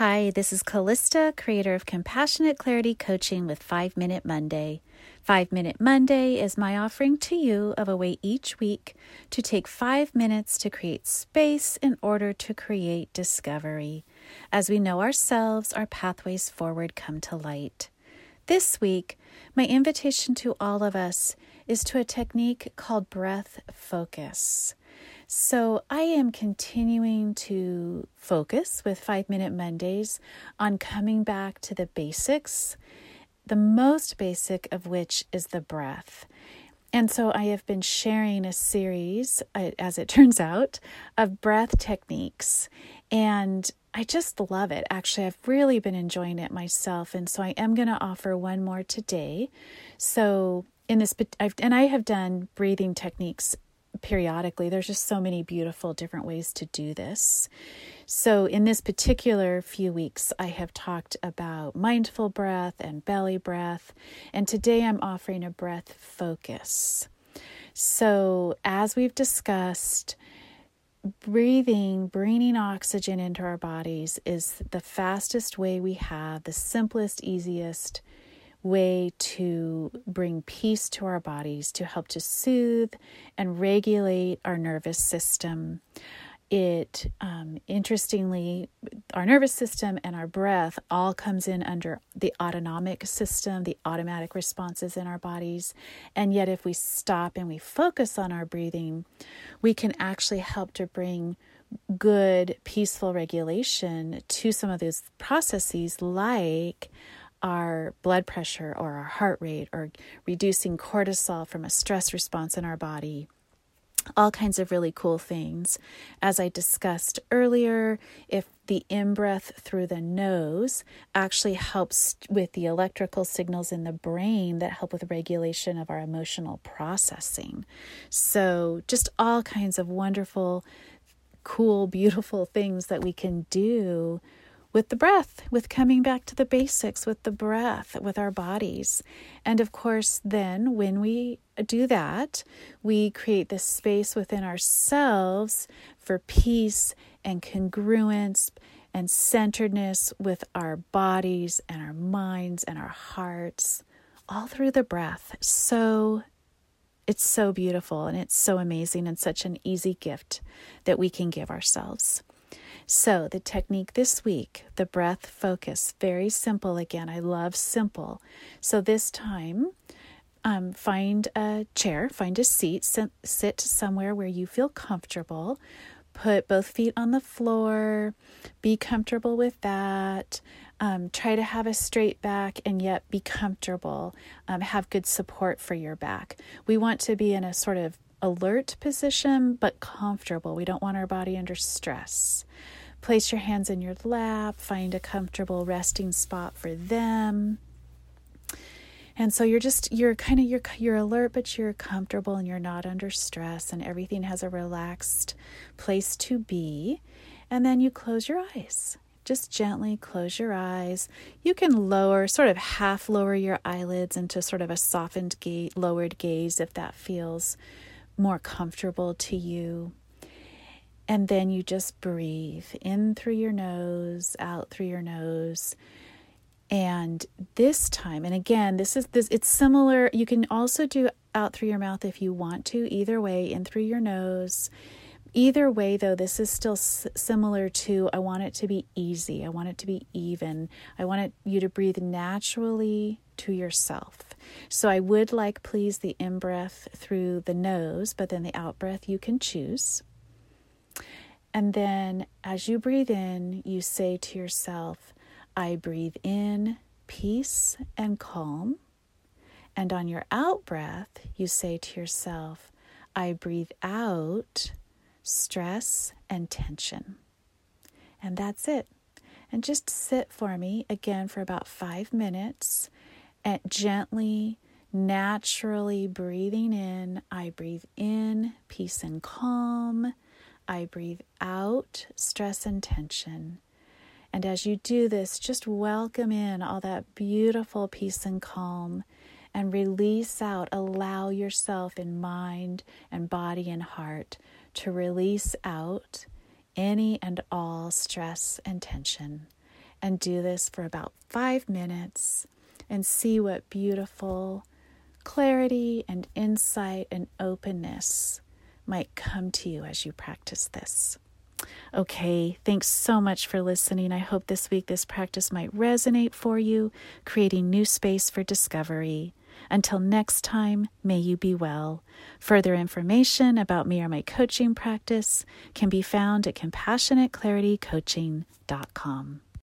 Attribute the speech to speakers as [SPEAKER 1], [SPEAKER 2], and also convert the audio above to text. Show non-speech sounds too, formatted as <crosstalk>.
[SPEAKER 1] Hi, this is Callista, creator of Compassionate Clarity Coaching with 5 Minute Monday. 5 Minute Monday is my offering to you of a way each week to take 5 minutes to create space in order to create discovery. As we know ourselves, our pathways forward come to light. This week, my invitation to all of us is to a technique called breath focus. So, I am continuing to focus with Five Minute Mondays on coming back to the basics, the most basic of which is the breath. And so, I have been sharing a series, uh, as it <laughs> turns out, of breath techniques. And I just love it. Actually, I've really been enjoying it myself. And so, I am going to offer one more today. So, in this, and I have done breathing techniques periodically. There's just so many beautiful different ways to do this. So, in this particular few weeks, I have talked about mindful breath and belly breath, and today I'm offering a breath focus. So, as we've discussed, breathing, bringing oxygen into our bodies is the fastest way we have, the simplest, easiest way to bring peace to our bodies, to help to soothe and regulate our nervous system. It, um, interestingly, our nervous system and our breath all comes in under the autonomic system, the automatic responses in our bodies. And yet, if we stop and we focus on our breathing, we can actually help to bring good, peaceful regulation to some of those processes, like our blood pressure or our heart rate or reducing cortisol from a stress response in our body. All kinds of really cool things. As I discussed earlier, if the in breath through the nose actually helps with the electrical signals in the brain that help with regulation of our emotional processing. So, just all kinds of wonderful, cool, <laughs> beautiful things that we can do with the breath, with coming back to the basics with the breath, with our bodies. And of course, then when we do that, we create this space within ourselves for peace and congruence and centeredness with our bodies and our minds and our hearts, all through the breath. So it's so beautiful and it's so amazing and such an easy gift that we can give ourselves. So, the technique this week, the breath focus, very simple again. I love simple. So, this time, um, find a chair, find a seat, sit, somewhere where you feel comfortable. Put both feet on the floor, be comfortable with that. Um, try to have a straight back and yet be comfortable. Um, have good support for your back. We want to be in a sort of alert position but comfortable. We don't want our body under stress. Place your hands in your lap, find a comfortable resting spot for them. And so you're just you're kind of you're you're alert but you're comfortable and you're not under stress and everything has a relaxed place to be. And then you close your eyes. Just gently close your eyes. You can lower, sort of half lower your eyelids into sort of a softened gaze, lowered gaze if that feels more comfortable to you. And then you just breathe in through your nose, out through your nose. And this time, and again, this is this it's similar. You can also do out through your mouth if you want to, either way, in through your nose. Either way, though, this is still s- similar to I want it to be easy. I want it to be even. I want it, you to breathe naturally to yourself. So I would like, please, the in breath through the nose, but then the out breath you can choose. And then as you breathe in, you say to yourself, I breathe in peace and calm. And on your out breath, you say to yourself, I breathe out stress and tension. And that's it. And just sit for me again for about five minutes and gently, naturally breathing in. I breathe in peace and calm. I breathe out stress and tension. And as you do this, just welcome in all that beautiful peace and calm and release out. Allow yourself in mind and body and heart to release out any and all stress and tension. and do this for about five minutes and see what beautiful clarity and insight and openness might come to you as you practice this. Okay, thanks so much for listening. I hope this week this practice might resonate for you, creating new space for discovery. Until next time, may you be well. Further information about me or my coaching practice can be found at compassionateclaritycoaching.com.